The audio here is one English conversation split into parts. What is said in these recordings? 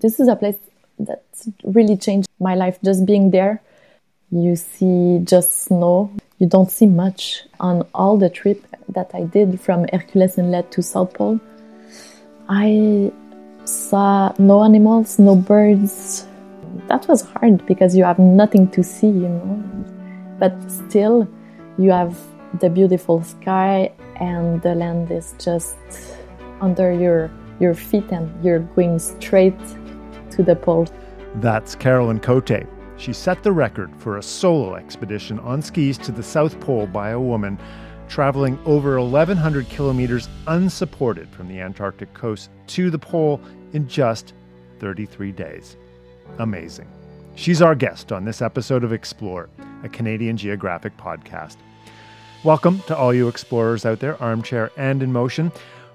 this is a place that really changed my life. Just being there, you see just snow. You don't see much on all the trip that I did from Hercules Inlet to South Pole. I saw no animals, no birds. That was hard because you have nothing to see, you know. But still, you have the beautiful sky and the land is just under your your feet and you're going straight to the. That's Caroline Coté. She set the record for a solo expedition on skis to the South Pole by a woman traveling over 1,100 kilometers unsupported from the Antarctic coast to the pole in just 33 days. Amazing. She's our guest on this episode of Explore, a Canadian Geographic podcast. Welcome to all you explorers out there, armchair and in motion.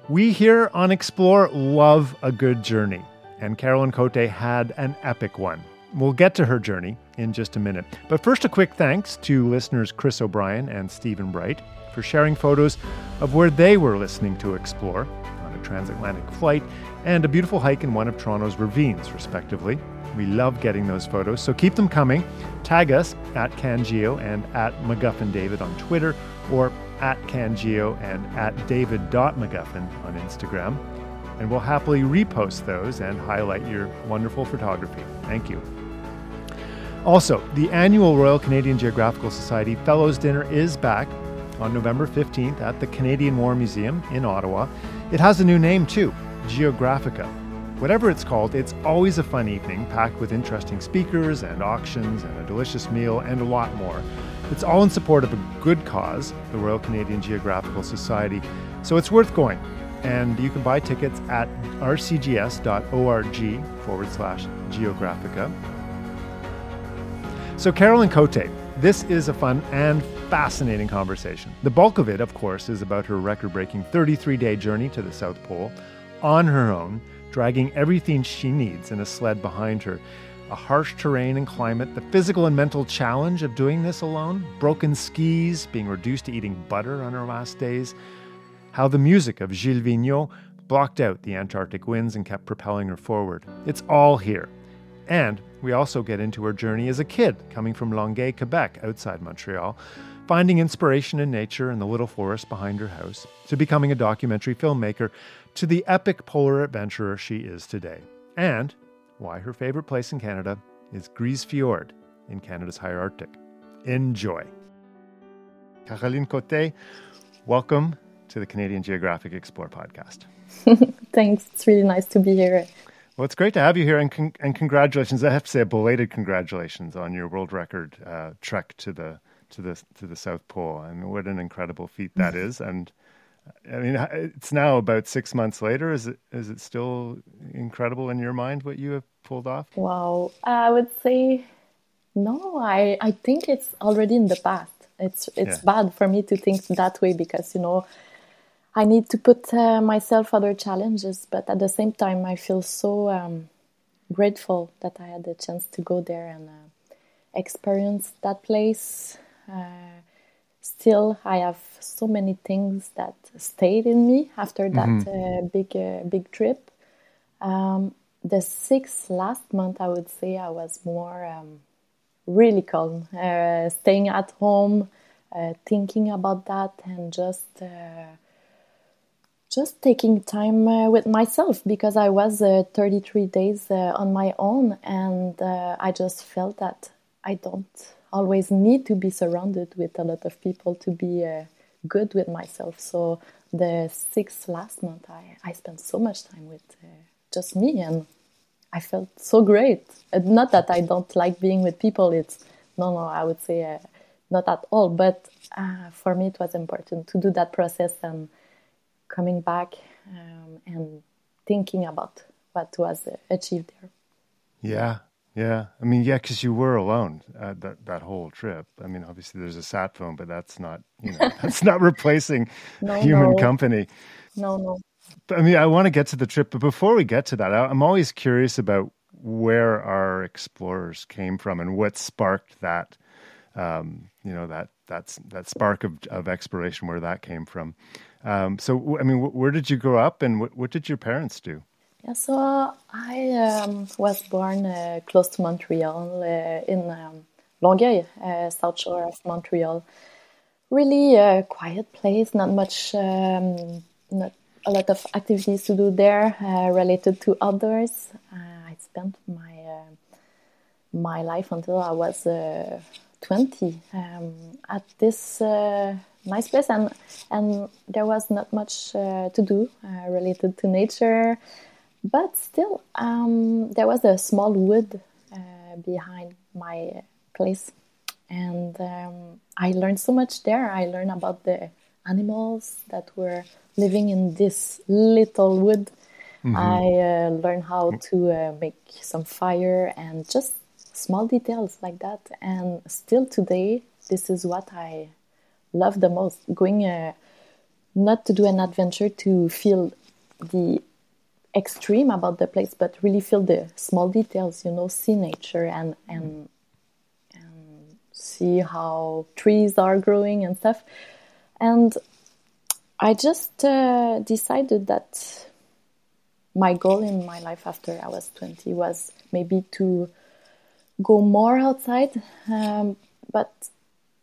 We here on Explore love a good journey, and Caroline Coté had an epic one. We'll get to her journey in just a minute. But first, a quick thanks to listeners Chris O'Brien and Stephen Bright for sharing photos of where they were listening to Explore on a transatlantic flight and a beautiful hike in one of Toronto's ravines, respectively. We love getting those photos, so keep them coming. Tag us at CanGeo and at McGuffin David on Twitter or at CanGeo and at David.McGuffin on Instagram. And we'll happily repost those and highlight your wonderful photography. Thank you. Also, the annual Royal Canadian Geographical Society Fellows Dinner is back on November 15th at the Canadian War Museum in Ottawa. It has a new name too Geographica. Whatever it's called, it's always a fun evening packed with interesting speakers and auctions and a delicious meal and a lot more. It's all in support of a good cause, the Royal Canadian Geographical Society, so it's worth going. And you can buy tickets at rcgs.org forward slash geographica. So, Caroline Coté, this is a fun and fascinating conversation. The bulk of it, of course, is about her record breaking 33 day journey to the South Pole on her own, dragging everything she needs in a sled behind her. A harsh terrain and climate, the physical and mental challenge of doing this alone, broken skis, being reduced to eating butter on her last days, how the music of Gilles Vigneault blocked out the Antarctic winds and kept propelling her forward. It's all here. And we also get into her journey as a kid, coming from Longueuil, Quebec, outside Montreal, finding inspiration in nature and the little forest behind her house, to becoming a documentary filmmaker, to the epic polar adventurer she is today, and why her favorite place in Canada is Grise Fiord in Canada's high Arctic. Enjoy. Caroline Coté, welcome to the Canadian Geographic Explore podcast. Thanks. It's really nice to be here. Well, it's great to have you here, and, con- and congratulations. I have to say, a belated congratulations on your world record uh, trek to the to the to the South Pole. I mean, what an incredible feat that is! And I mean, it's now about six months later. Is it is it still incredible in your mind what you have pulled off? Wow, I would say no. I I think it's already in the past. It's it's yeah. bad for me to think that way because you know I need to put uh, myself other challenges, but at the same time, I feel so um, grateful that I had the chance to go there and uh, experience that place. Uh, still, I have so many things that stayed in me after that mm-hmm. Uh, big uh, big trip. Um, the six last month, I would say, I was more um, really calm, uh, staying at home, thinking about that, and just just taking time uh, with myself because I was uh, 33 days uh, on my own and uh, I just felt that I don't always need to be surrounded with a lot of people to be uh, good with myself. So the six last month, I, I spent so much time with uh, just me and I felt so great. not that I don't like being with people. It's no, no, I would say not at all. But for me, it was important to do that process and coming back um, and thinking about what was achieved there. Yeah, yeah. I mean, yeah, because you were alone uh, that that whole trip. I mean, obviously there's a sat phone, but that's not you know that's not replacing no, human no. company. No, no. But, I mean, I want to get to the trip, but before we get to that, I'm always curious about where our explorers came from and what sparked that. Um, you know that that's that spark of of exploration, where that came from. Um, so, I mean, where did you grow up, and what, what did your parents do? Yeah, so I um, was born uh, close to Montreal uh, in um, Longueuil, uh, South Shore of Montreal. Really a quiet place, not much, um, not a lot of activities to do there uh, related to outdoors. Uh, I spent my uh, my life until I was 20 um, at this nice place, and and there was not much to do related to nature but still, um, there was a small wood uh, behind my place, and um, I learned so much there. I learned about the animals that were living in this little wood. Mm-hmm. I uh, learned how to uh, make some fire and just small details like that. And still today, this is what I love the most. Going uh, not to do an adventure to feel the extreme about the place, but really feel the small details. You know, see nature and and and see how trees are growing and stuff. And I just uh, decided that my goal in my life after I was 20 was maybe to go more outside, um, but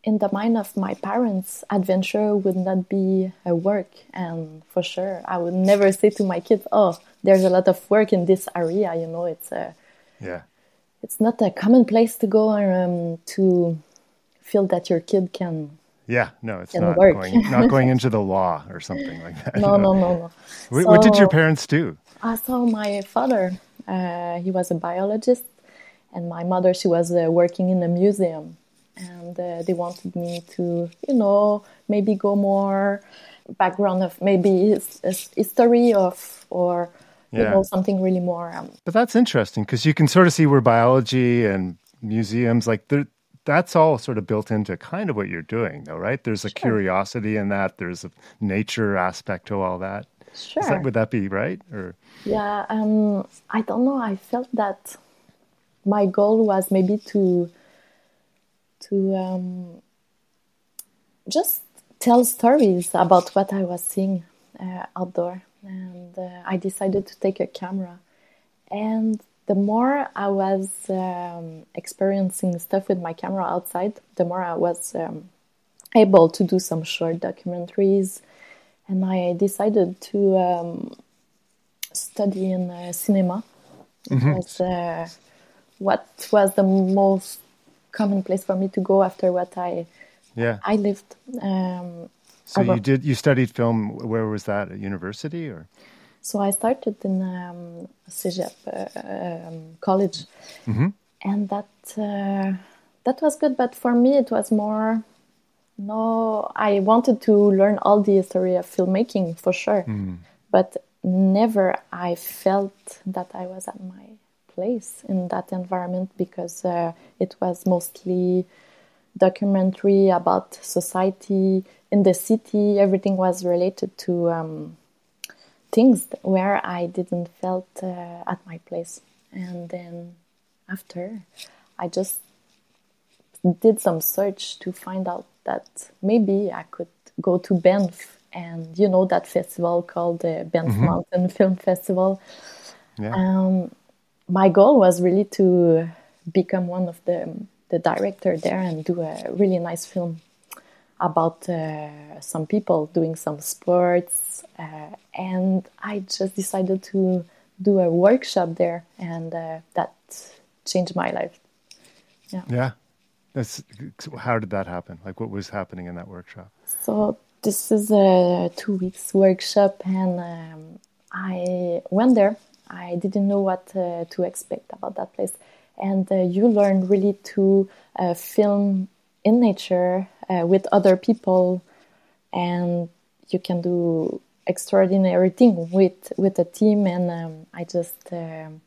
in the mind of my parents, adventure would not be a work. And for sure, I would never say to my kids, "Oh, there's a lot of work in this area." You know, it's a yeah, it's not a common place to go um, to feel that your kid can. Yeah, no, it's not work. going not going into the law or something like that. No, no, no, no. What, so, what, did your parents do? I saw my father. Uh, he was a biologist, and my mother she was uh, working in a museum and uh, they wanted me to, you know, maybe go more background of maybe history of or you yeah. know something really more. Um, but that's interesting because you can sort of see where biology and museums like that's all sort of built into kind of what you're doing, though, right? There's a sure. curiosity in that. There's a nature aspect to all that. Sure. That, would that be right? Or yeah, um, I don't know. I felt that my goal was maybe to to um, just tell stories about what I was seeing uh, outdoor. And uh, I decided to take a camera. And the more I was um, experiencing stuff with my camera outside, the more I was um, able to do some short documentaries. And I decided to um, study in uh, cinema. Mm-hmm. Because uh, what was the most common place for me to go after what I yeah I lived. Um, so you did you studied film? Where was that at university or? So I started in um, CEGEP uh, um, college, mm-hmm. and that uh, that was good. But for me, it was more. No, I wanted to learn all the history of filmmaking for sure, mm. but never I felt that I was at my place in that environment because uh, it was mostly documentary about society in the city. Everything was related to um, things where I didn't felt uh, at my place. And then after, I just did some search to find out that maybe I could go to Banff and you know that festival called the Banff mm-hmm. Mountain Film Festival. Yeah. Um, my goal was really to become one of the the director there and do a really nice film about uh, some people doing some sports uh, and i just decided to do a workshop there and uh, that changed my life. Yeah. Yeah. That's, how did that happen? Like what was happening in that workshop? So this is a two weeks workshop and um, i went there I didn't know what uh, to expect about that place. And uh, you learn really to uh, film in nature uh, with other people, and you can do extraordinary thing with with a team. And um, I just um,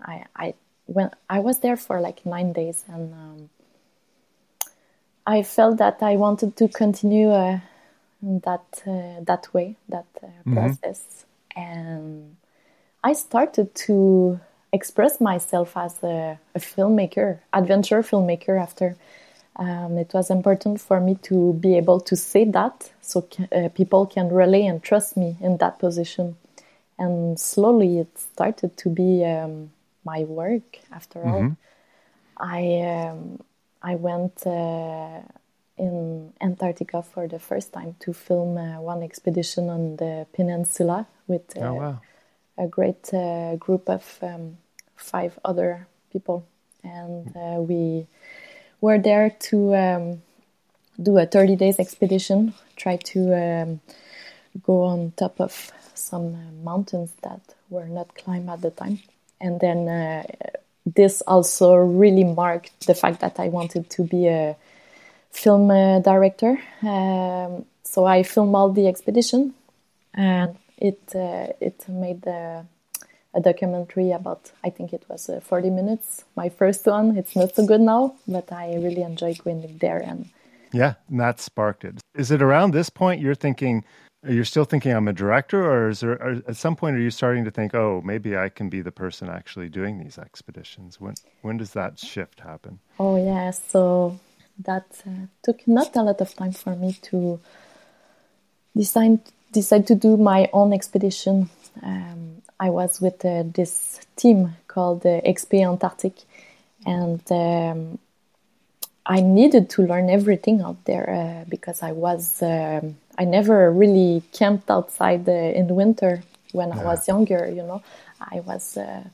I I when I was there for like nine days, and um, I felt that I wanted to continue uh, that uh, that way, that mm-hmm. process, and I started to express myself as a, a filmmaker, adventure filmmaker after. Um, it was important for me to be able to say that so uh, people can relay and trust me in that position. and slowly it started to be um, my work. After all, mm-hmm. I um, I went uh, in Antarctica for the first time to film uh, one expedition on the peninsula with uh, oh, wow. A great uh, group of um, five other people, and uh, we were there to um, do a 30 days expedition, try to um, go on top of some uh, mountains that were not climbed at the time. And then this also really marked the fact that I wanted to be a film uh, director. Um, so I filmed all the expedition, and it uh, it made a documentary about. I think it was uh, 40 minutes. My first one. It's not so good now, but I really enjoyed going there and. Yeah, and that sparked it. Is it around this point you're thinking? You're still thinking I'm a director, or is there or at some point are you starting to think, oh, maybe I can be the person actually doing these expeditions? When when does that shift happen? Oh yeah, so that uh, took not a lot of time for me to decide decide to do my own expedition. Um, I was with uh, this team called uh, XP Antarctic, and um, I needed to learn everything out there uh, because I was um, I never really camped outside in winter when yeah. I was younger. You know, I was uh,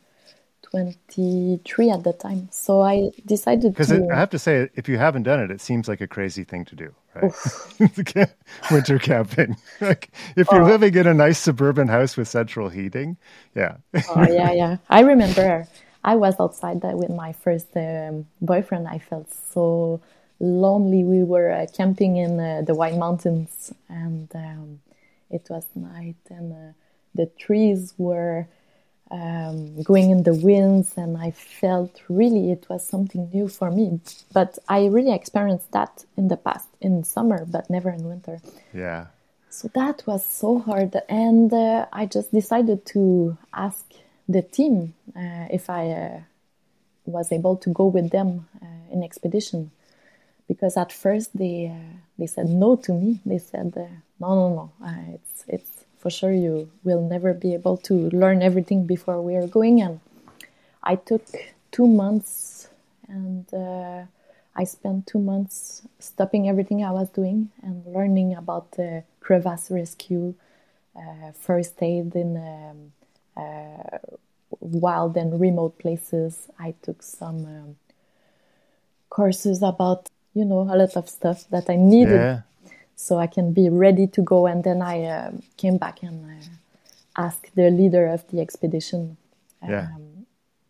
23 at the time. So I decided to. because I have to say, if you haven't done it, it seems like a crazy thing to do, right? Winter camping. like if you're oh. living in a nice suburban house with central heating, yeah. oh yeah, yeah. I remember I was outside with my first um, boyfriend. I felt so lonely. We were uh, camping in uh, the White Mountains, and um, it was night, and uh, the trees were um, going in the winds, and I felt really it was something new for me. But I really experienced that in the past, in summer, but never in winter. Yeah. So that was so hard, and uh, I just decided to ask the team uh, if I uh, was able to go with them uh, in expedition, because at first they uh, they said no to me. They said uh, no, no, no, it's it's for sure you will never be able to learn everything before we are going. And I took two months and uh, I spent two months stopping everything I was doing and learning about the crevasse rescue, uh, first aid in um, uh, wild and remote places. I took some um, courses about, you know, a lot of stuff that I needed yeah so I can be ready to go. And then I uh, came back and uh, asked the leader of the expedition, um, yeah.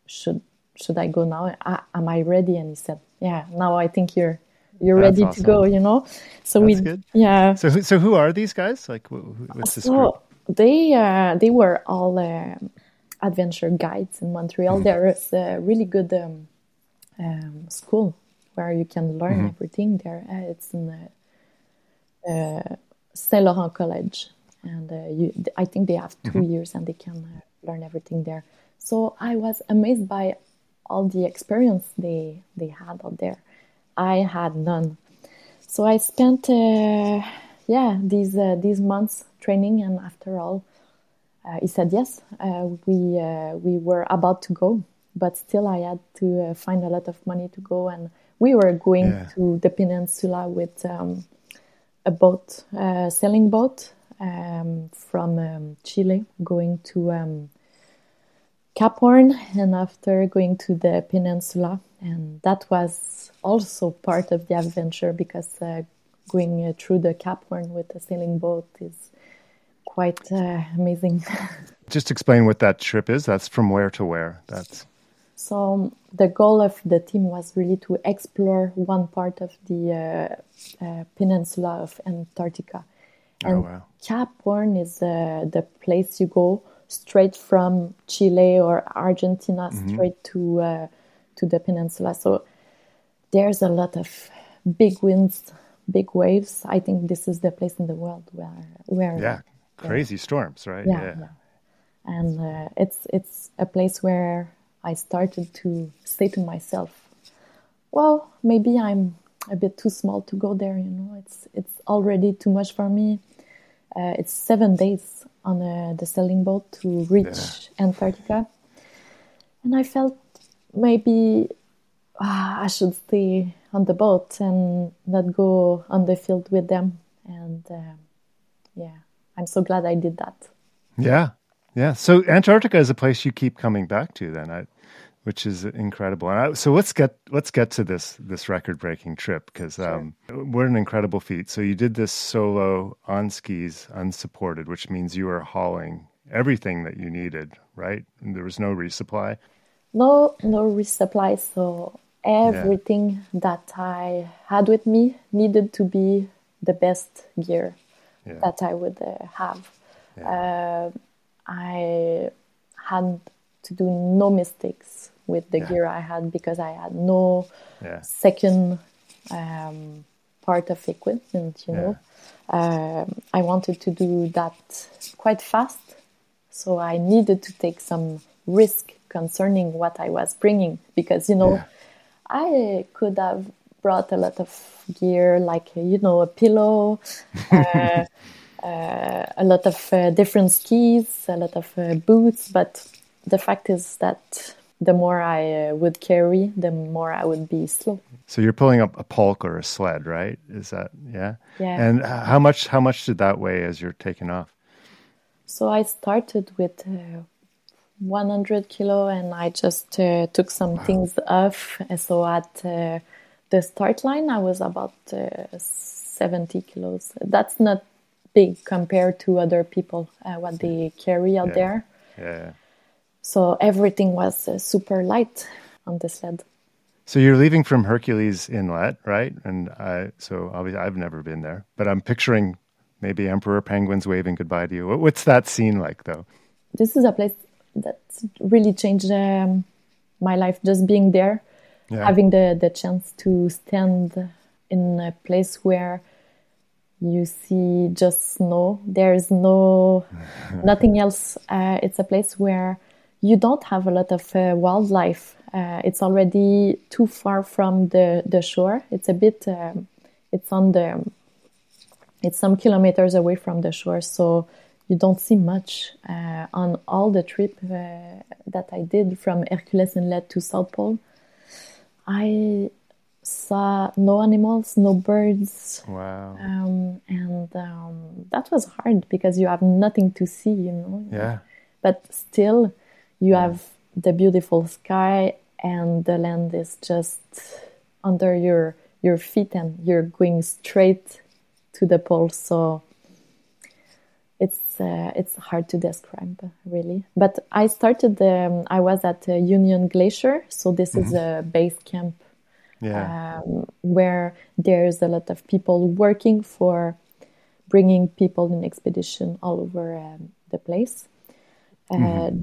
should should I go now? am I ready? And he said, Yeah, now I think you're you're That's ready awesome. to go. You know, so That's we good. yeah. So so who are these guys? Like, what's this so group? They uh, they were all uh, adventure guides in Montreal. Mm. There is a really good um, um, school where you can learn mm-hmm. everything. There, uh, it's in the Saint Laurent College, and uh, you, I think they have 2 mm-hmm. years and they can uh, learn everything there. So I was amazed by all the experience they they had out there. I had none. So I spent uh, yeah these uh, these months training, and after all, uh, he said yes. we we were about to go, but still I had to find a lot of money to go, and we were going yeah. to the peninsula with. Um, a boat, a sailing boat um, from um, Chile, going to um, Cap Horn, and after going to the peninsula. And that was also part of the adventure because uh, going uh, through the Cap Horn with a sailing boat is quite uh, amazing. Just explain what that trip is. That's from where to where. That's so the goal of the team was really to explore one part of the uh, uh, peninsula of Antarctica. Oh, and oh, wow. Cap Horn is uh, the place you go straight from Chile or Argentina mm-hmm. straight to uh, to the peninsula. So there's a lot of big winds, big waves. I think this is the place in the world where where yeah, crazy storms, right? Yeah, yeah. yeah. and uh, it's it's a place where I started to say to myself, well, maybe I'm a bit too small to go there, you know, it's it's already too much for me. Uh, it's seven days on uh, the sailing boat to reach yeah. Antarctica, and I felt maybe uh, I should stay on the boat and not go on the field with them. And um, yeah, I'm so glad I did that. Yeah, yeah. So Antarctica is a place you keep coming back to, then, I, which is incredible. I, so let's get let's get to this this record breaking trip because um, sure. what an incredible feat. So you did this solo on skis, unsupported, which means you were hauling everything that you needed, right? And there was no resupply. No, no resupply. So everything yeah. that I had with me needed to be the best gear yeah. that I would uh, have. Yeah. Uh, I had to do no mistakes with the gear I had because I had no second um, part of equipment, you know. Um, I wanted to do that quite fast, so I needed to take some risk concerning what I was bringing because, you know, I could have brought a lot of gear, like you know, a pillow, uh, uh, a lot of uh, different skis, a lot of uh, boots. But the fact is that the more I uh, would carry, the more I would be slow. So you're pulling up a pulk or a sled, right? Is that yeah? Yeah. And how much how much did that weigh as you're taking off? So I started with uh, 100 kilo and I just uh, took some wow. things off. So at uh, the start line, I was about uh, 70 kilos. That's not big compared to other people, uh, what they carry out yeah. there. Yeah. So everything was uh, super light on the sled. So you're leaving from Hercules Inlet, right? And I, so obviously I've never been there, but I'm picturing maybe emperor penguins waving goodbye to you. What's that scene like, though? This is a place that really changed um, my life. Just being there, yeah. having the the chance to stand in a place where you see just snow. There's no nothing else. Uh, it's a place where you don't have a lot of uh, wildlife. Uh, it's already too far from the the shore. It's a bit. Um, it's on the. It's some kilometers away from the shore, so you don't see much uh, on all the trip uh, that I did from Hercules Inlet to South Pole. I saw no animals, no birds. Wow. Um, and um, that was hard because you have nothing to see, you know. Yeah. But still, you have the beautiful sky, and the land is just under your your feet, and you're going straight to the pole. So it's uh, it's hard to describe really. But I started. Um, I was at uh, Union Glacier, so this mm-hmm. is a base camp yeah. um, where there's a lot of people working for bringing people in expedition all over um, the place. Uh, mm-hmm.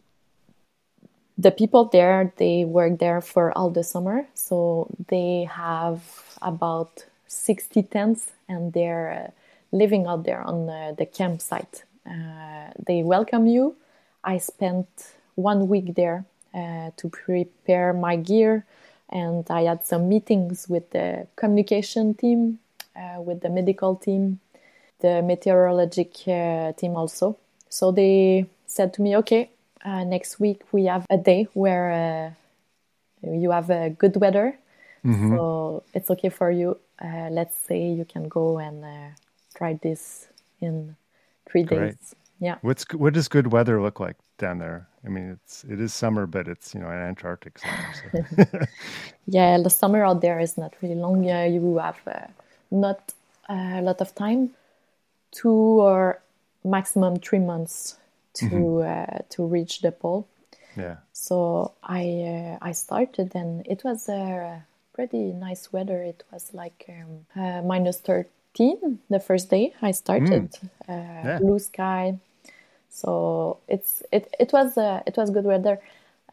The people there, they work there for all the summer, so they have about 60 tents and they're uh, living out there on uh, the campsite. Uh, they welcome you. I spent one week there uh, to prepare my gear, and I had some meetings with the communication team, uh, with the medical team, the meteorologic team also. So they said to me, "Okay, next week we have a day where you have a good weather, mm-hmm. so it's okay for you. Uh, let's say you can go and uh, try this in three Great. days. Yeah. What's what does good weather look like down there? I mean, it's it is summer, but it's you know an Antarctic summer. So. yeah, the summer out there is not really long. Uh, you have uh, not a lot of time, two or maximum three months to mm-hmm. uh, to reach the pole. Yeah. So I uh, I started and it was a pretty nice weather. It was like um, uh, minus thirty the first day I started. Mm. Uh, yeah. Blue sky. So it's it it was uh, it was good weather.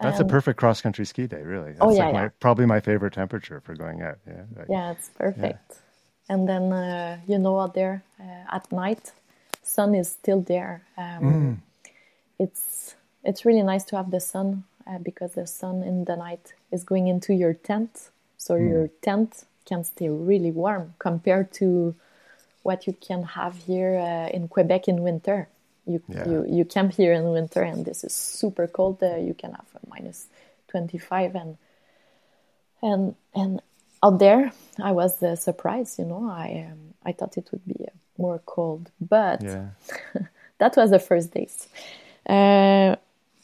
That's um, a perfect cross country ski day, really. That's oh yeah, like yeah. Probably my favorite temperature for going out. Yeah, like, yeah, it's perfect. Yeah. And then uh, you know out there uh, at night, sun is still there. Um, mm. It's it's really nice to have the sun uh, because the sun in the night is going into your tent, so mm. your tent can stay really warm compared to what you can have here uh, in Quebec in winter. You, yeah. you you camp here in winter, and this is super cold. Uh, you can have minus twenty five, and and and out there, I was uh, surprised. You know, I um, I thought it would be uh, more cold, but yeah. that was the first days. Uh,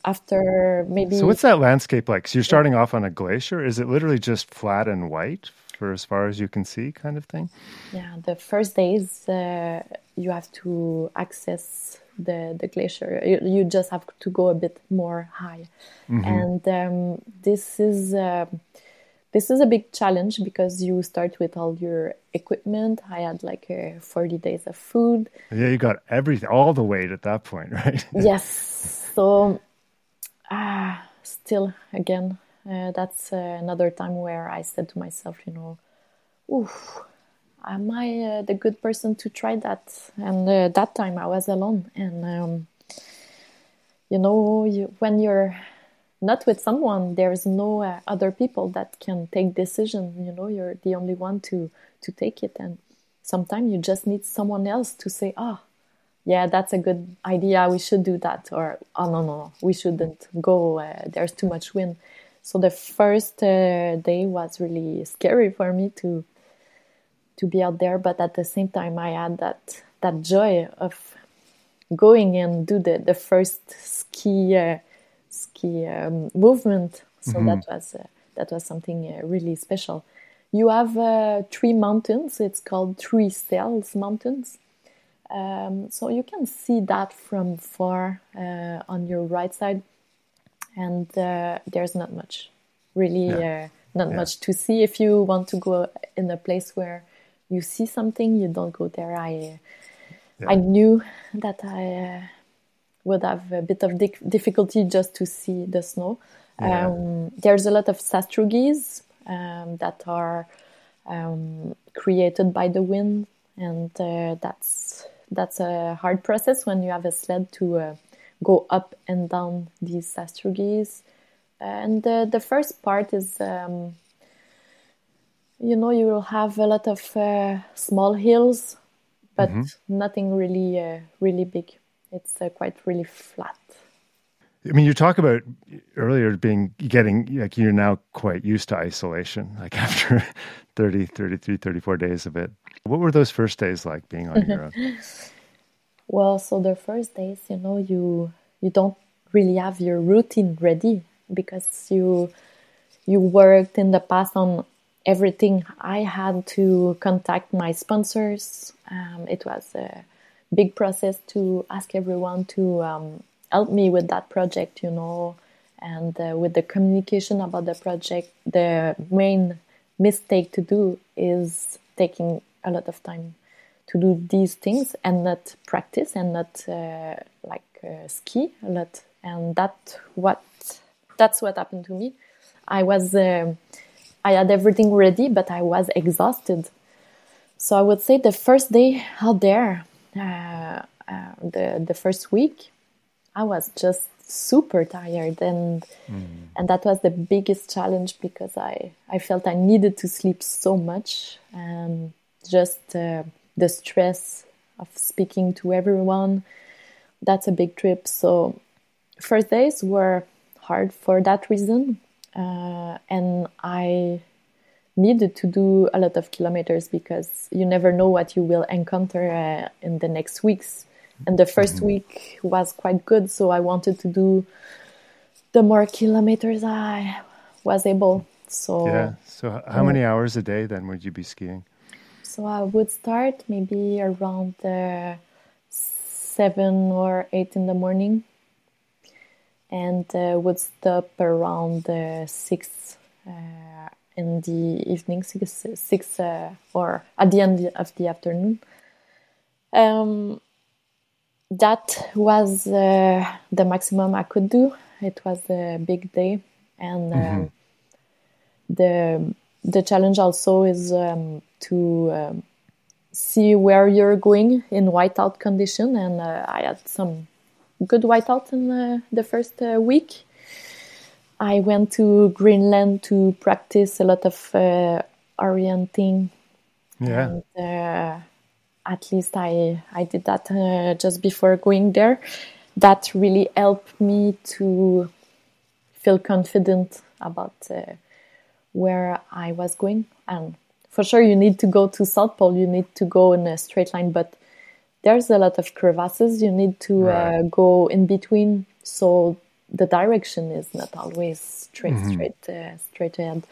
after maybe. So what's that landscape like? So you're starting off on a glacier. Is it literally just flat and white for as far as you can see, kind of thing? Yeah, the first days uh, you have to access the the glacier. You, you, just have to go a bit more high, mm-hmm. and um, this is. Uh, this is a big challenge because you start with all your equipment. I had like uh, 40 days of food. Yeah, you got everything, all the weight at that point, right? yes. So ah, still again, uh, that's uh, another time where I said to myself, you know, oof, am I uh, the good person to try that? And uh, that time I was alone, and um, you know, you, when you're not with someone, there's no uh, other people that can take decision. You know, you're the only one to to take it, and sometimes you just need someone else to say, ah. Oh, yeah, that's a good idea. We should do that. Or, oh, no, no, we shouldn't go. Uh, there's too much wind. So the first uh, day was really scary for me to to be out there, but at the same time, I had that that joy of going and do the the first ski uh, ski um, movement. So mm-hmm. that was uh, that was something uh, really special. You have uh, three mountains. It's called Three Sails Mountains um, so you can see that from far uh, on your right side, and uh, there's not much, really, yeah. uh, not yeah. much to see. If you want to go in a place where you see something, you don't go there. I yeah. I knew that I uh, would have a bit of di- difficulty just to see the snow. Um, there's a lot of sastrugies um, that are um, created by the wind, and uh, that's that's a hard process when you have a sled to uh, go up and down these sastrugies. And uh, the first part is, um, you know, you will have a lot of uh, small hills, but mm-hmm. nothing really, uh, really big. It's uh, quite really flat. I mean, you talk about earlier being getting like you're now quite used to isolation, like after 30, 33, 34 days of it. What were those first days like being on your own? well, so the first days, you know, you you don't really have your routine ready because you you worked in the past on everything. I had to contact my sponsors. Um, it was a big process to ask everyone to um, help me with that project, you know, and uh, with the communication about the project. The main mistake to do is taking a lot of time to do these things and not practice and not uh, like uh, ski a lot and that what that's what happened to me i was uh, i had everything ready but i was exhausted so i would say the first day out there uh, uh, the the first week i was just super tired and mm. and that was the biggest challenge because i i felt i needed to sleep so much and just uh, the stress of speaking to everyone that's a big trip so first days were hard for that reason uh, and i needed to do a lot of kilometers because you never know what you will encounter uh, in the next weeks. And the 1st mm-hmm. week was quite good so i wanted to do the more kilometers i was able. So yeah. So how many hours a day then would you be skiing? So i would start maybe around uh, seven or eight in the morning and uh, would stop around uh, six uh, in the evening six, six uh, or at the end of the afternoon um, that was uh, the maximum I could do. It was a big day, and um, mm-hmm. the the challenge also is um, to um, see where you're going in whiteout condition. And uh, I had some good whiteout in uh, the first uh, week. I went to Greenland to practice a lot of uh, orienting. Yeah. And, uh, at least I I did that uh, just before going there. That really helped me to feel confident about uh, where I was going. And for sure, you need to go to South Pole. You need to go in a straight line, but there's a lot of crevasses. You need to right. uh, go in between, so the direction is not always straight, mm-hmm. straight, uh, straight ahead.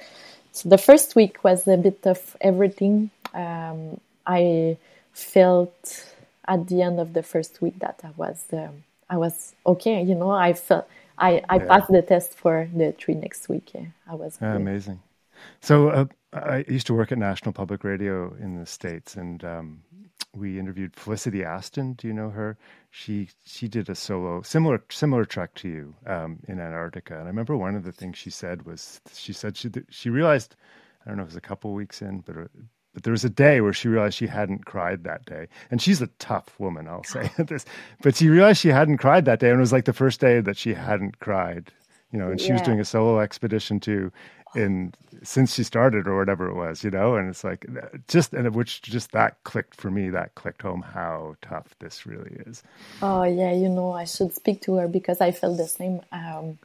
So the first week was a bit of everything. Um, I felt at the end of the first week that I was um, I was okay. You know, I felt I, I yeah. passed the test for the three next week. Yeah, I was yeah, amazing. So uh, I used to work at National Public Radio in the states, and um, we interviewed Felicity Aston. Do you know her? She she did a solo similar similar trek to you um, in Antarctica, and I remember one of the things she said was she said she she realized I don't know if it was a couple weeks in, but uh, but there was a day where she realized she hadn't cried that day, and she's a tough woman, I'll say this. But she realized she hadn't cried that day, and it was like the first day that she hadn't cried. You know, and she yeah. was doing a solo expedition too, in since she started or whatever it was, you know, and it's like just and which just that clicked for me, that clicked home how tough this really is. Oh yeah, you know, I should speak to her because I felt the same. Um,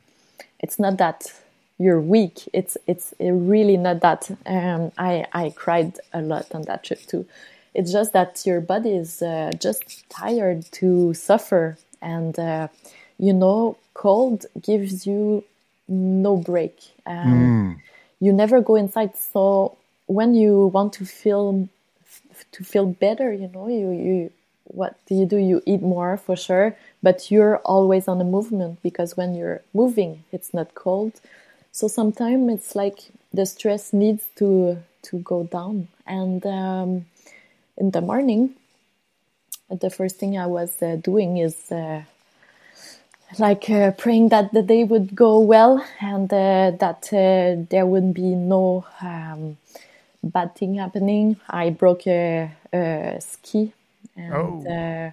it's not that you're weak. It's it's really not that. Um, I I cried a lot on that trip too. It's just that your body is uh, just tired to suffer, and uh, you know, cold gives you no break. Um, mm. You never go inside. So when you want to feel to feel better, you know, you you what do you do? You eat more for sure, but you're always on a movement because when you're moving, it's not cold. So sometimes it's like the stress needs to to go down. And um, in the morning, the first thing I was uh, doing is uh, like uh, praying that the day would go well and uh, that uh, there wouldn't be no um, bad thing happening. I broke a, a ski and oh. Uh,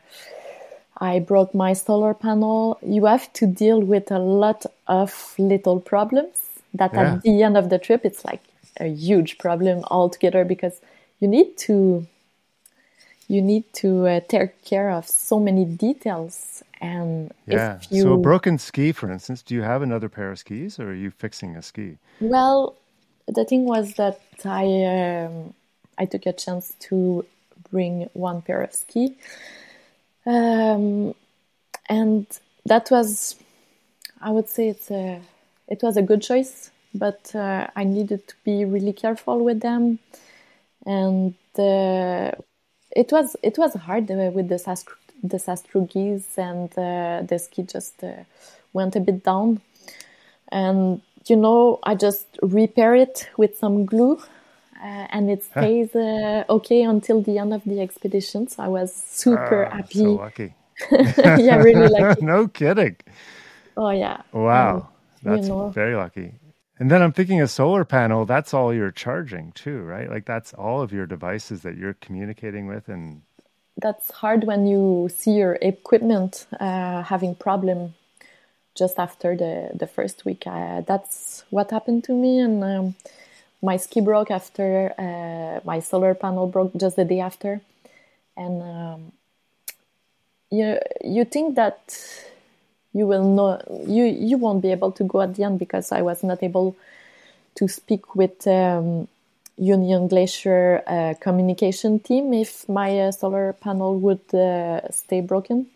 I broke my solar panel. You have to deal with a lot of little problems that yeah. at the end of the trip it's like a huge problem altogether because you need to you need to uh, take care of so many details and yeah. you so a broken ski for instance do you have another pair of skis or are you fixing a ski? Well the thing was that i um, i took a chance to bring one pair of ski. Um, and that was i would say it's a it was a good choice but uh, i needed to be really careful with them. And uh, it was it was hard uh, with the the Sastrugies and uh, the ski just uh, went a bit down. And you know, I just repair it with some glue, uh, and it stays uh, okay until the end of the expedition. So I was super ah, happy. So lucky. yeah, really lucky. no kidding. Oh yeah. Wow, um, that's you know, very lucky. And then I'm thinking a solar panel, that's all you're charging too, right? Like that's all of your devices that you're communicating with and that's hard when you see your equipment uh, having problem just after the, the first week. Uh, that's what happened to me and um, my ski broke after uh, my solar panel broke just the day after. And um, you, you think that you will know you you won't be able to go at the end because I was not able to speak with um, Union Glacier uh, communication team if my uh, solar panel would uh, stay broken.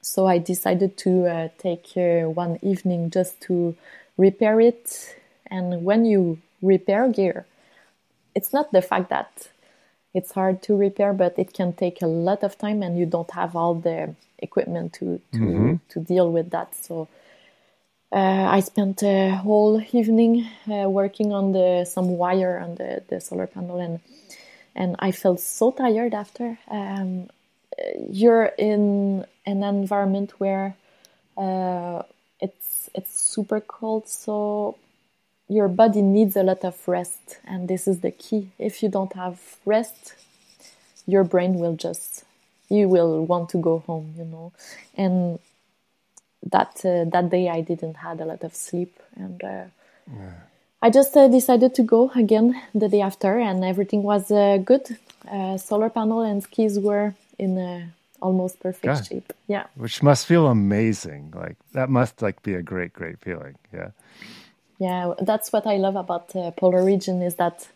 So I decided to uh, take uh, one evening just to repair it. And when you repair gear, it's not the fact that it's hard to repair, but it can take a lot of time, and you don't have all the equipment to to, mm-hmm. to deal with that. So I spent a whole evening uh, working on the some wire on the, the solar panel, and and I felt so tired after. Um, you're in an environment where uh, it's it's super cold, so your body needs a lot of rest, and this is the key. If you don't have rest, your brain will just you will want to go home, you know. And that uh, that day I didn't had a lot of sleep, and uh, yeah. I just uh, decided to go again the day after, and everything was uh, good. uh, solar panel and skis were in almost perfect God. shape. Yeah. Which must feel amazing. Like that must like be a great, great feeling. Yeah. Yeah, that's what I love about the polar region is that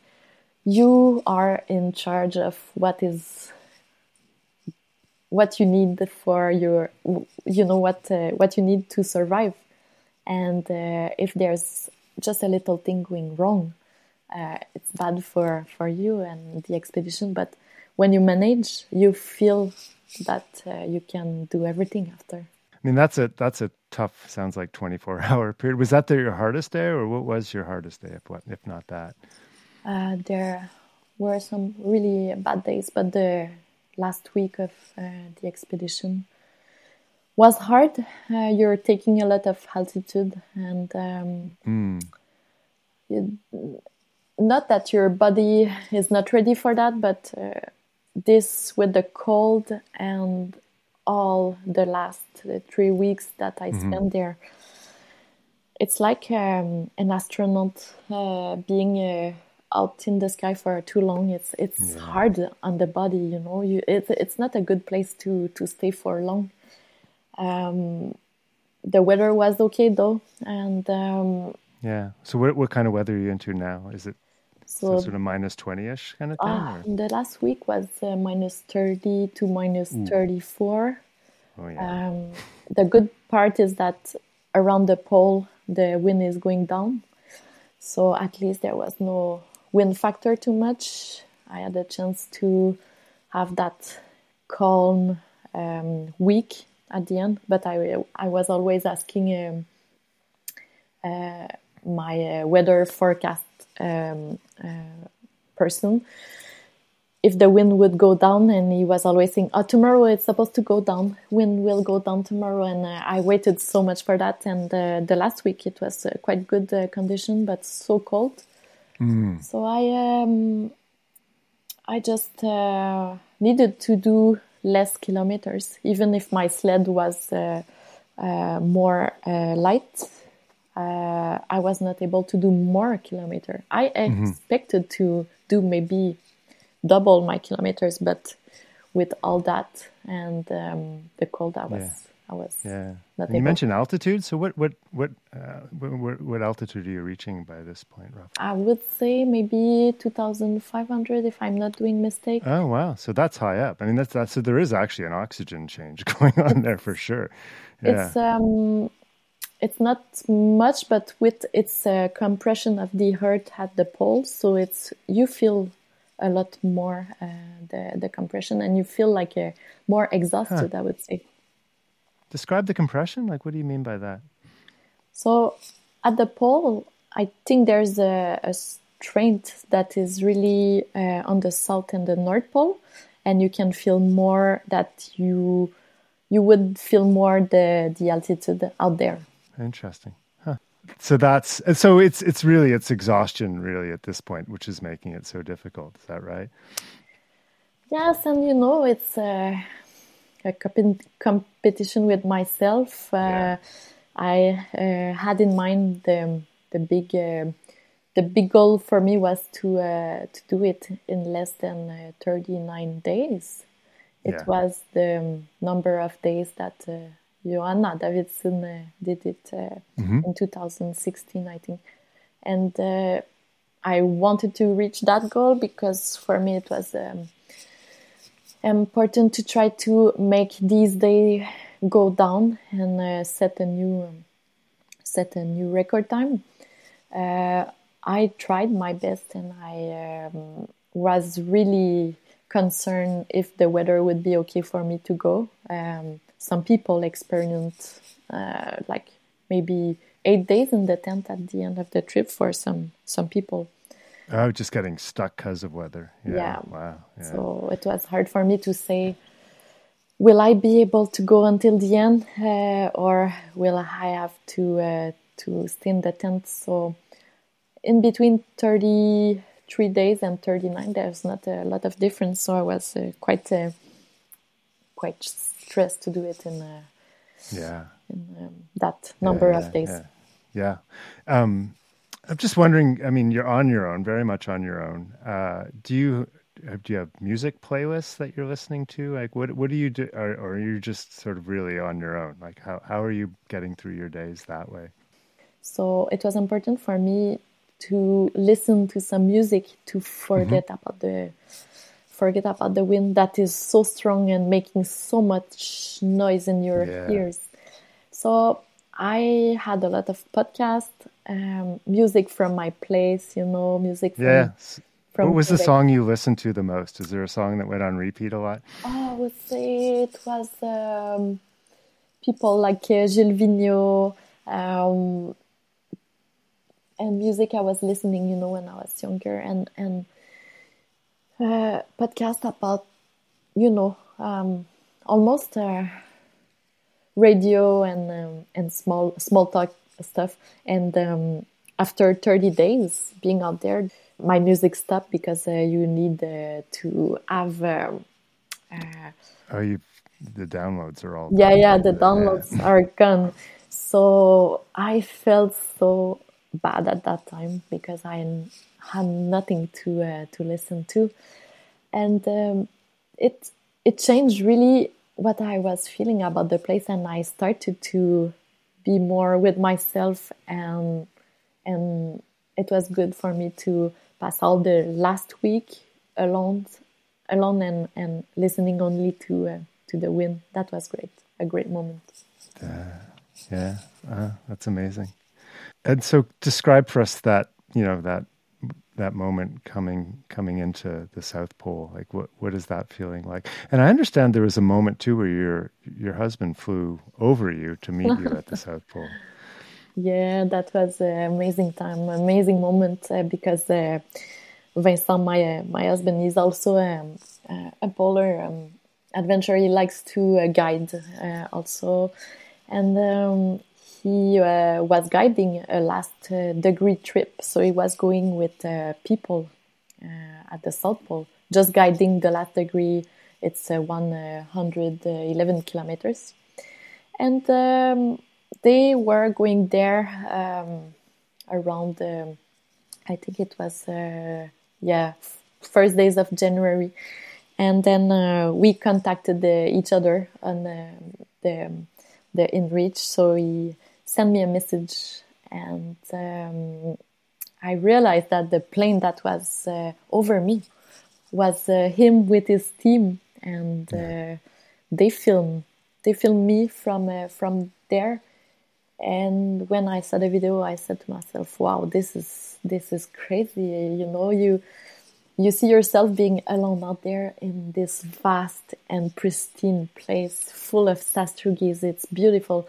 you are in charge of what is what you need for your you know what uh, what you need to survive. And uh, if there's just a little thing going wrong uh, it's bad for for you and the expedition. But when you manage you feel that uh, you can do everything after. I mean that's a that's a tough sounds like 24 hour period. Was that the, your hardest day or what was your hardest day if what if not that? Uh, there were some really bad days but the last week of uh, the expedition was hard. Uh, you're taking a lot of altitude, and um, mm. you, not that your body is not ready for that, but uh, this with the cold and all the last uh, three weeks that I mm-hmm. spent there, it's like um, an astronaut uh, being a out in the sky for too long. It's it's yeah. hard on the body you know. You it's it's not a good place to to stay for long. Um, the weather was okay though and um, yeah. So what what kind of weather are you into now? Is it so, sort of minus 20ish kind of thing uh, the last week was uh, minus 30 to minus 34 oh, yeah. Um, the good part is that around the pole the wind is going down. So at least there was no wind factor too much. I had a chance to have that calm um, week at the end, but I I was always asking um, uh, my uh, weather forecast um, uh, person if the wind would go down, and he was always saying, "Oh, tomorrow it's supposed to go down. Wind will go down tomorrow." And uh, I waited so much for that. And uh, the last week it was uh, quite good condition, but so cold Mm. So I um, I just uh, needed to do less kilometers, even if my sled was uh, uh, more uh, light. Uh, I was not able to do more kilometer. I mm-hmm. expected to do maybe double my kilometers, but with all that and um, the cold, I was. I was yeah. Not you mentioned altitude. So what what what, uh, what, what altitude are you reaching by this point, Rob? I would say maybe two thousand five hundred, if I'm not doing mistake. Oh wow! So that's high up. I mean, that's that. So there is actually an oxygen change going on there for sure. Yeah. It's um, it's not much, but with its uh, compression of the earth at the poles, so it's you feel a lot more uh, the the compression, and you feel like a more exhausted. Huh. I would say. Describe the compression. Like, what do you mean by that? So, at the pole, I think there's a, a strength that is really uh, on the south and the north pole, and you can feel more that you you would feel more the the altitude out there. Interesting. Huh. So that's so it's it's really it's exhaustion really at this point, which is making it so difficult. Is that right? Yes, and you know it's. Uh, a competition with myself. Uh, yeah. I uh, had in mind the the big uh, the big goal for me was to uh, to do it in less than uh, 39 days. It yeah. was the um, number of days that uh, Johanna Davidsen did it mm-hmm. in 2016, I think, and I wanted to reach that goal because for me it was. Um, important to try to make these days go down and uh, set a new um, set a new record time. Uh, I tried my best and I um, was really concerned if the weather would be okay for me to go. Um, some people experience uh, like maybe eight days in the tent at the end of the trip for some some people. Oh, just getting stuck because of weather. Yeah. yeah. Wow. Yeah. So it was hard for me to say, will I be able to go until the end, uh, or will I have to uh, to stay in the tent? So in between thirty three days and thirty nine, there's not a lot of difference. So I was uh, quite uh, quite stressed to do it in uh, yeah in um, that number yeah, of days. Yeah. Um, I'm just wondering. I mean, you're on your own, very much on your own. Uh, do you do you have music playlists that you're listening to? Like, what what do you do, or, or are you just sort of really on your own? Like, how how are you getting through your days that way? So it was important for me to listen to some music to forget mm-hmm. about the forget about the wind that is so strong and making so much noise in your yeah. ears. So I had a lot of podcasts, um, music from my place, you know, music from, yeah. from what was Quebec. the song you listened to the most? Is there a song that went on repeat a lot? Oh, I would say it was um, people like uh, Gilles Vigneault, um, and music I was listening, you know, when I was younger, and and uh, podcast about, you know, um, almost uh, radio and um, and small small talk stuff. And um, after 30 days being out there, my music stopped because uh, you need uh, to have. Um, uh, oh, you the downloads are all. Yeah, yeah, the downloads yeah. are gone. So I felt so bad at that time because I had nothing to uh, to listen to, and um, it it changed really what I was feeling about the place, and I started to be more with myself, and and it was good for me to pass all the last week alone, alone, and and listening only to uh, to the wind. That was great, a great moment. Uh, yeah, uh, that's amazing. And so, describe for us that you know that that moment coming coming into the South Pole. Like, what what is that feeling like? And I understand there was a moment too where your your husband flew over you to meet you at the South Pole. Yeah, that was an amazing time, amazing moment uh, because uh, Vincent, my uh, my husband, is also um, uh, a polar um, adventurer. He likes to uh, guide uh, also, and um, he uh, was guiding a last uh, degree trip. So he was going with uh, people uh, at the South Pole, just guiding the last degree. It's uh, 111 kilometers. And um, they were going there um, around, um, I think it was, uh, yeah, first days of January. And then we contacted each other on the, the, the InReach. So he sent me a message and um, I realized that the plane that was uh, over me was uh, him with his team, and uh, they filmed they filmed me from uh, from there. And when I saw the video, I said to myself, "Wow, this is this is crazy!" You know, you you see yourself being alone out there in this vast and pristine place full of sastrugies. It's beautiful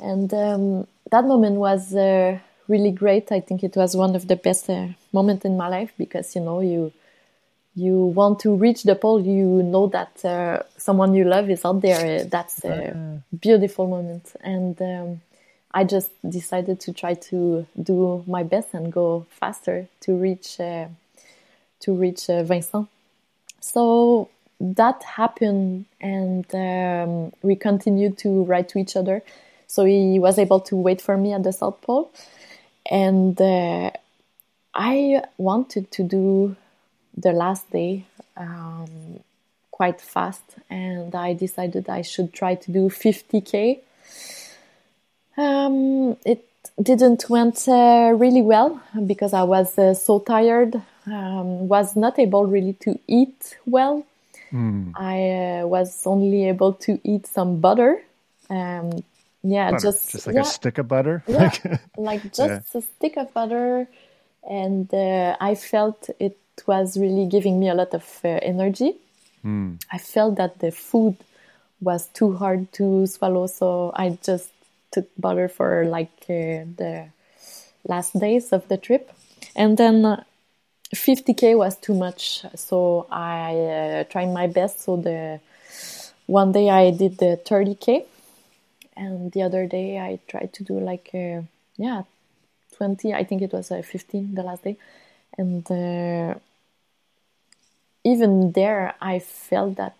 and um, that moment was uh, really great. I think it was one of the best uh, moments in my life because you know you you want to reach the pole. You know that uh, someone you love is out there. That's a beautiful moment, and um, I just decided to try to do my best and go faster to reach uh, to reach uh, Vincent. So that happened, and um, we continued to write to each other so he was able to wait for me at the South Pole. And uh, I wanted to do the last day um, quite fast, and I decided I should try to do 50k. Um, it didn't went uh, really well because I was uh, so tired, um, was not able really to eat well. Mm. I uh, was only able to eat some butter um, yeah butter. just just like yeah, a stick of butter? Yeah, like just yeah. a stick of butter and uh, i felt it was really giving me a lot of uh, energy. Mm. i felt that the food was too hard to swallow so i just took butter for like uh, the last days of the trip. And then 50k uh, was too much so i uh, tried my best. So the one day i did the 30k and the other day I tried to do like uh, yeah 20 I think it was uh, 15 the last day and uh, even there I felt that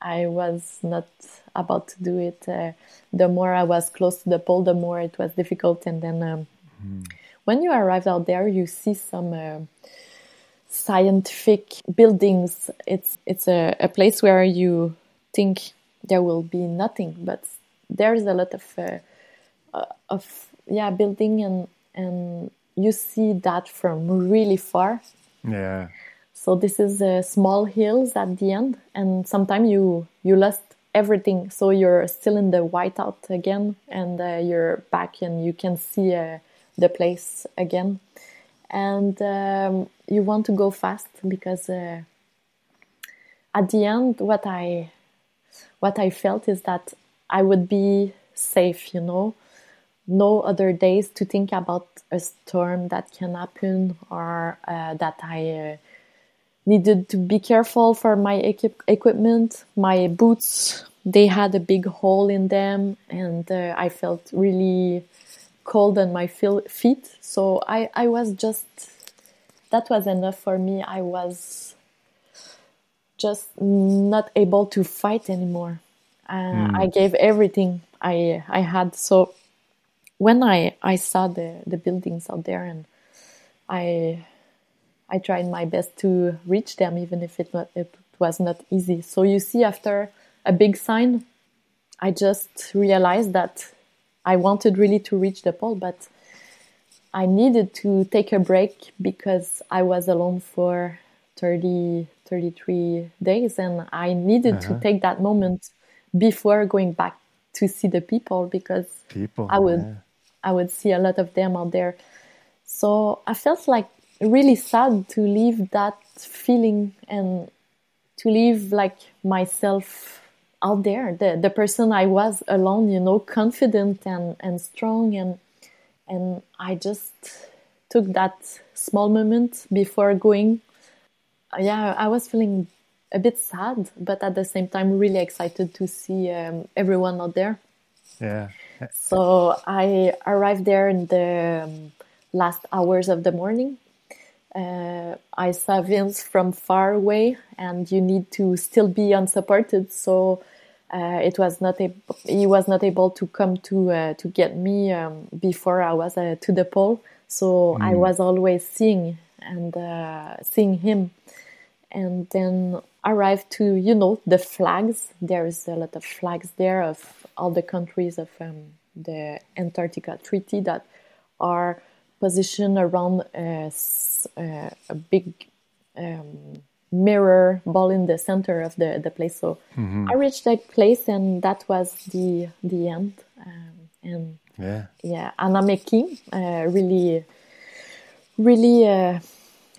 I was not about to do it uh, the more I was close to the pole the more it was difficult and then um, mm. when you arrive out there you see some uh, scientific buildings. It's it's a, a place where you think there will be nothing, but there's a lot of uh, uh, of yeah building and and you see that from really far. Yeah. So this is uh, small hills at the end, and sometimes you you lost everything. So you're still in the whiteout again, and uh, you're back, and you can see uh, the place again. And um, you want to go fast because uh, at the end, what I what I felt is that I would be safe, you know, no other days to think about a storm that can happen or uh, that I uh, needed to be careful for my equip- equipment. My boots, they had a big hole in them, and uh, I felt really cold on my feet. So I, I was just, that was enough for me. I was just not able to fight anymore. Mm. I gave everything I I had. So when I I saw the the buildings out there and I I tried my best to reach them, even if it not it was not easy. So you see, after a big sign, I just realized that I wanted really to reach the pole, but I needed to take a break because I was alone for 30, 33 days and I needed uh-huh. to take that moment before going back to see the people because people, I would yeah. I would see a lot of them out there. So I felt like really sad to leave that feeling and to leave like myself out there, the the person I was alone, you know, confident and and strong and and I just took that small moment before going. Yeah, I was feeling a bit sad, but at the same time, really excited to see um, everyone out there. Yeah. So I arrived there in the um, last hours of the morning. Uh, I saw Vince from far away, and you need to still be unsupported. So uh, it was not a, he was not able to come to uh, to get me um, before I was uh, to the pole. So mm. I was always seeing and uh, seeing him, and then arrived to you know the flags. There is a lot of flags there of all the countries of um, the Antarctica Treaty that are positioned around a, a, a big um, mirror ball in the center of the, the place. So mm-hmm. I reached that place, and that was the the end. Um, and yeah, yeah, Anna McKeand, uh, really, really. Uh,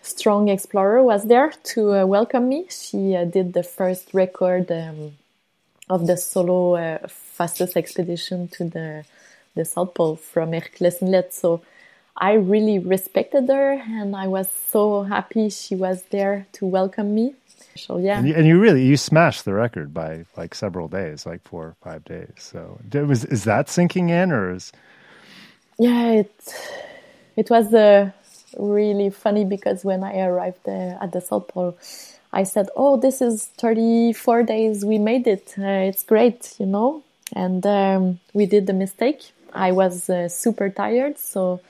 strong explorer was there to uh, welcome me. She uh, did the first record um, of the solo uh, fastest expedition to the the South Pole from Hercules Inlet. So I really respected her, and I was so happy she was there to welcome me. So yeah, and you, and you really you smashed the record by like several days, like four or five days. So was is that sinking in, or is yeah, it it was a really funny because when I arrived at the South Pole, I said, "Oh, this is 34 days. We made it. Uh, it's great, you know." And um, we did the mistake. I was uh, super tired, so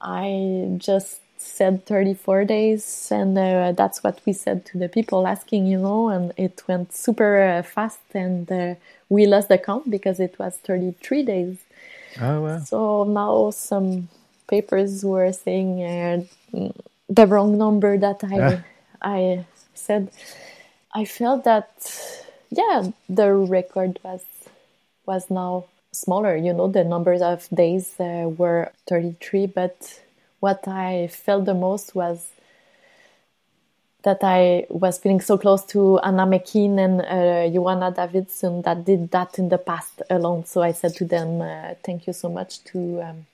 I just said 34 days, and uh, that's what we said to the people asking, you know. And it went super uh, fast, and uh, we lost the count because it was 33 days. Oh wow! So now some papers were saying uh, the wrong number that I yeah. I said. I felt that yeah, the record was was now smaller. You know, the numbers of days uh, were 33, but what I felt the most was that I was feeling so close to Anna McKeand and uh, Johanna Davidsen that did that in the past alone. So I said to them, uh, "Thank you so much to um,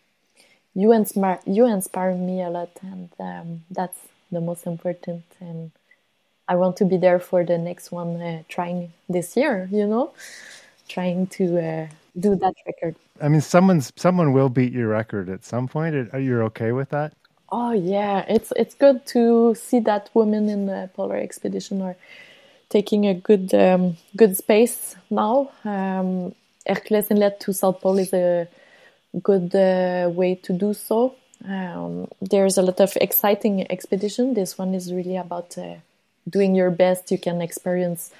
you inspire you inspire me a lot, and um, that's the most important. And I want to be there for the next one, uh, trying this year. You know, trying to uh, do that record. I mean, someone's someone will beat your record at some point. Are you okay with that? Oh yeah, it's it's good to see that women in the polar expedition are taking a good um, good space now. Um, Hercules Inlet to South Pole is a good uh, way to do so. Um, there's a lot of exciting expedition. This one is really about uh, doing your best. You can experience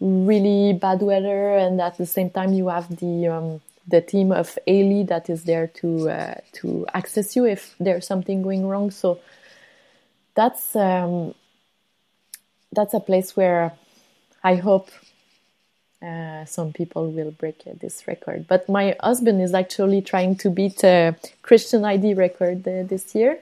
really bad weather, and at the same time, you have the um, the team of ALE that is there to uh, to access you if there's something going wrong. So that's um, that's a place where I hope uh, some people will break uh, this record. But my husband is actually trying to beat a Christian Eide record uh, this year.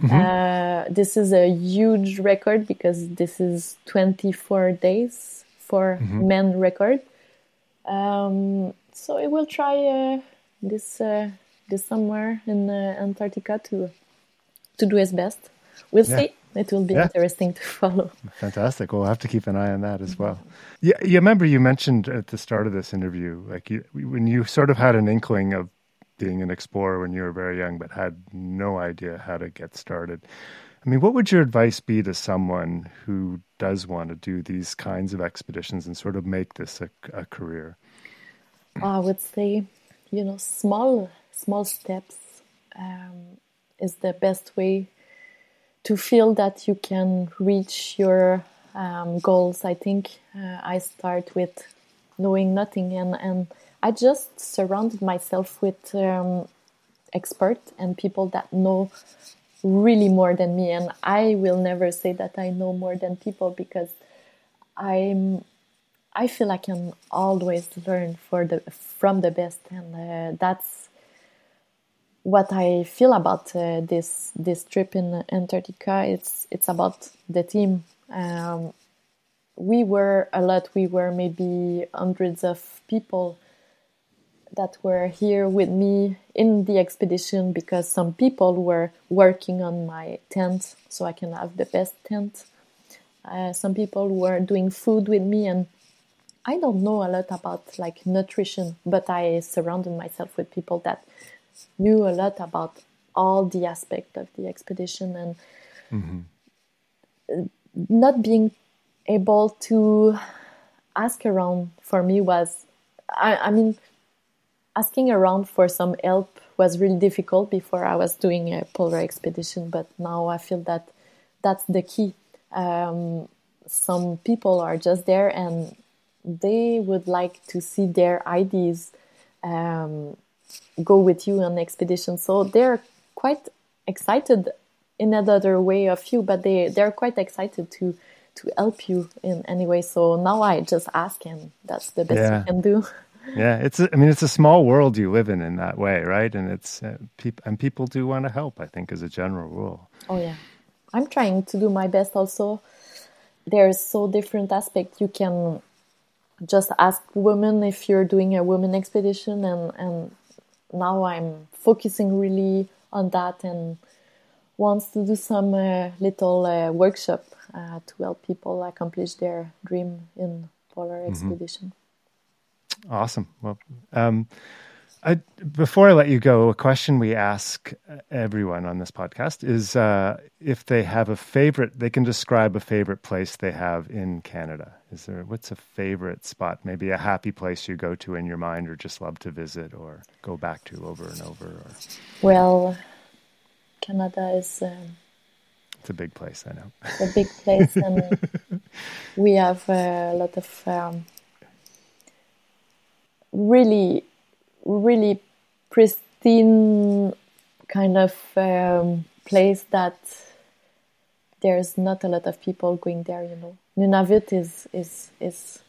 Mm-hmm. Uh, this is a huge record because this is 24 days for mm-hmm. men record. Um, so I will try uh, this uh, this summer in Antarctica to to do his best. We'll yeah. see it will be yeah. interesting to follow. Fantastic. We'll have to keep an eye on that as well. Yeah, you remember you mentioned at the start of this interview, like you, when you sort of had an inkling of being an explorer when you were very young, but had no idea how to get started. I mean, what would your advice be to someone who does want to do these kinds of expeditions and sort of make this a, a career? I would say, you know, small small steps um, is the best way to feel that you can reach your um, goals. I think uh, I start with knowing nothing, and and I just surrounded myself with um, experts and people that know really more than me. And I will never say that I know more than people because I'm. I feel I can always learn for the from the best, and uh, that's what I feel about uh, this this trip in Antarctica, it's it's about the team. Um, we were a lot. We were maybe hundreds of people that were here with me in the expedition because some people were working on my tent so I can have the best tent. Uh, some people were doing food with me and I don't know a lot about like nutrition, but I surrounded myself with people that knew a lot about all the aspect of the expedition and mm-hmm. not being able to ask around for me was I, I, mean asking around for some help was really difficult before I was doing a polar expedition but now I feel that that's the key um, some people are just there and they would like to see their IDs um, go with you on expedition. So they're quite excited in another way of you, but they they're quite excited to to help you in any way. So now I just ask, and that's the best yeah. you can do. Yeah, it's. A, I mean, it's a small world you live in in that way, right? And it's uh, people and people do want to help. I think, as a general rule. Oh yeah, I'm trying to do my best. Also, there's so different aspect. You can just ask women if you're doing a women expedition, and and now I'm focusing really on that and wants to do some uh, little uh, workshop uh, to help people accomplish their dream in polar mm-hmm. expedition. Awesome. Well, um, I, before I let you go, a question we ask everyone on this podcast is uh, if they have a favorite, they can describe a favorite place they have in Canada. Is there what's a favorite spot? Maybe a happy place you go to in your mind, or just love to visit, or go back to over and over. Or... Well, Canada is. Um, it's a big place, I know. It's a big place, and we have a lot of um, really really pristine kind of um, place that there's not a lot of people going there. You know, Nunavut is is is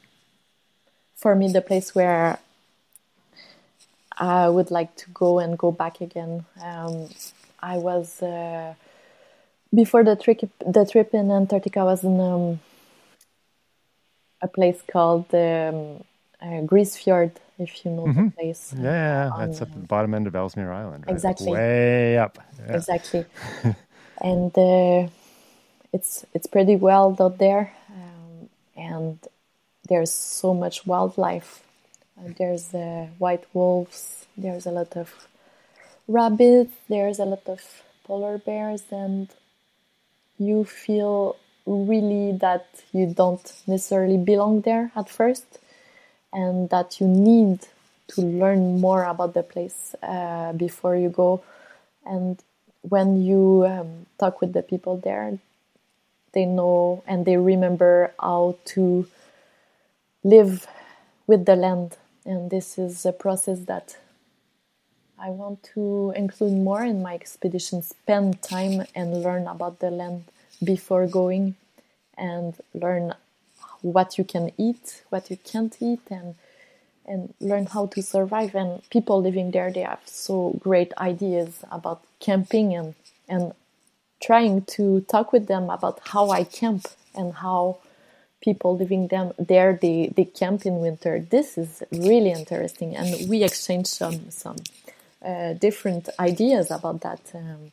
for me the place where I would like to go and go back again. Um, I was uh, before the trip the trip in Antarctica was in um, a place called um, uh, Fiord if you know mm-hmm. the place. Yeah, on, that's at the bottom end of Ellesmere Island, right? Exactly. way up. Yeah. Exactly. and uh, it's it's pretty wild out there, um, and there's so much wildlife. Uh, there's uh, white wolves. There's a lot of rabbits. There's a lot of polar bears, and you feel really that you don't necessarily belong there at first and that you need to learn more about the place uh, before you go. And when you um, talk with the people there, they know and they remember how to live with the land. And this is a process that I want to include more in my expedition, spend time and learn about the land before going and learn what you can eat, what you can't eat, and and learn how to survive. And people living there, they have so great ideas about camping and and trying to talk with them about how I camp and how people living them there they, they camp in winter. This is really interesting, and we exchange some some uh, different ideas about that. Um,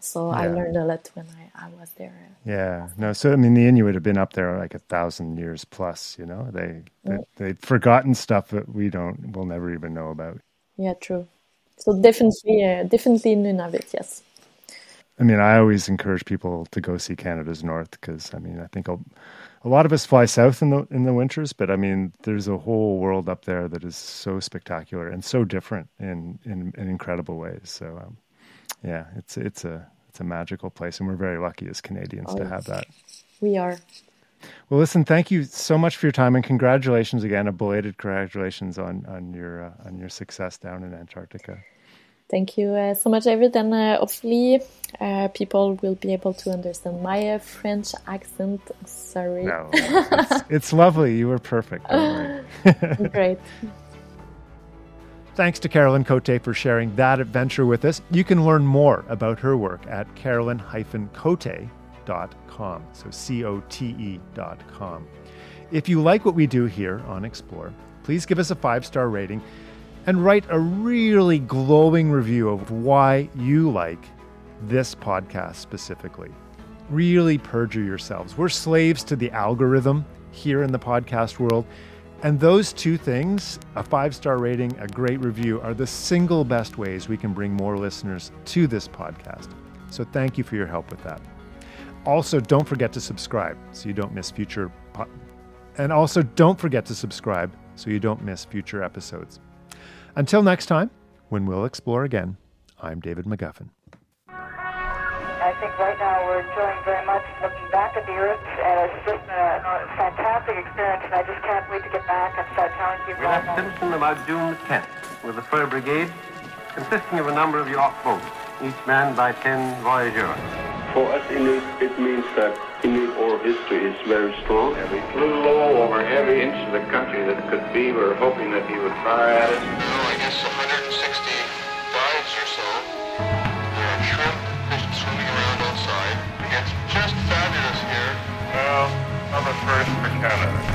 so yeah. I learned a lot when I, I was there. Yeah, no. So I mean, the Inuit have been up there like a thousand years plus. You know, they, they yeah. they've forgotten stuff that we don't, we'll never even know about. Yeah, true. So definitely, uh, definitely Nunavut. Yes. I mean, I always encourage people to go see Canada's North because I mean, I think a, a lot of us fly south in the in the winters, but I mean, there's a whole world up there that is so spectacular and so different in in, in incredible ways. So, um, yeah, it's it's a it's a magical place, and we're very lucky as Canadians oh, to have that. We are. Well, listen, thank you so much for your time, and congratulations again, a belated congratulations on on your uh, on your success down in Antarctica. Thank you uh, so much, David, and uh, hopefully uh, people will be able to understand my uh, French accent. Sorry. No, it's, it's lovely. You were perfect. Great. Thanks to Caroline Coté for sharing that adventure with us. You can learn more about her work at caroline-cote.com. So C O T E.com. If you like what we do here on Explore, please give us a five star rating and write a really glowing review of why you like this podcast specifically. Really perjure yourselves. We're slaves to the algorithm here in the podcast world. And those two things, a five star rating, a great review, are the single best ways we can bring more listeners to this podcast. So thank you for your help with that. Also, don't forget to subscribe so you don't miss future. Po- and also, don't forget to subscribe so you don't miss future episodes. Until next time, when we'll explore again, I'm David McGuffin. I think right now we're enjoying very much looking back at the Earth, and it's just a, a fantastic experience, and I just can't wait to get back and start telling people. We left Simpson about June 10th with the fur brigade, consisting of a number of York boats, each manned by 10 voyageurs. For us Inuit, it means that Inuit oral history is very strong. And we flew low over every inch of the country that could be. We were hoping that he would fire at us. Oh, I guess 160 yards or so. i'm a first for Canada.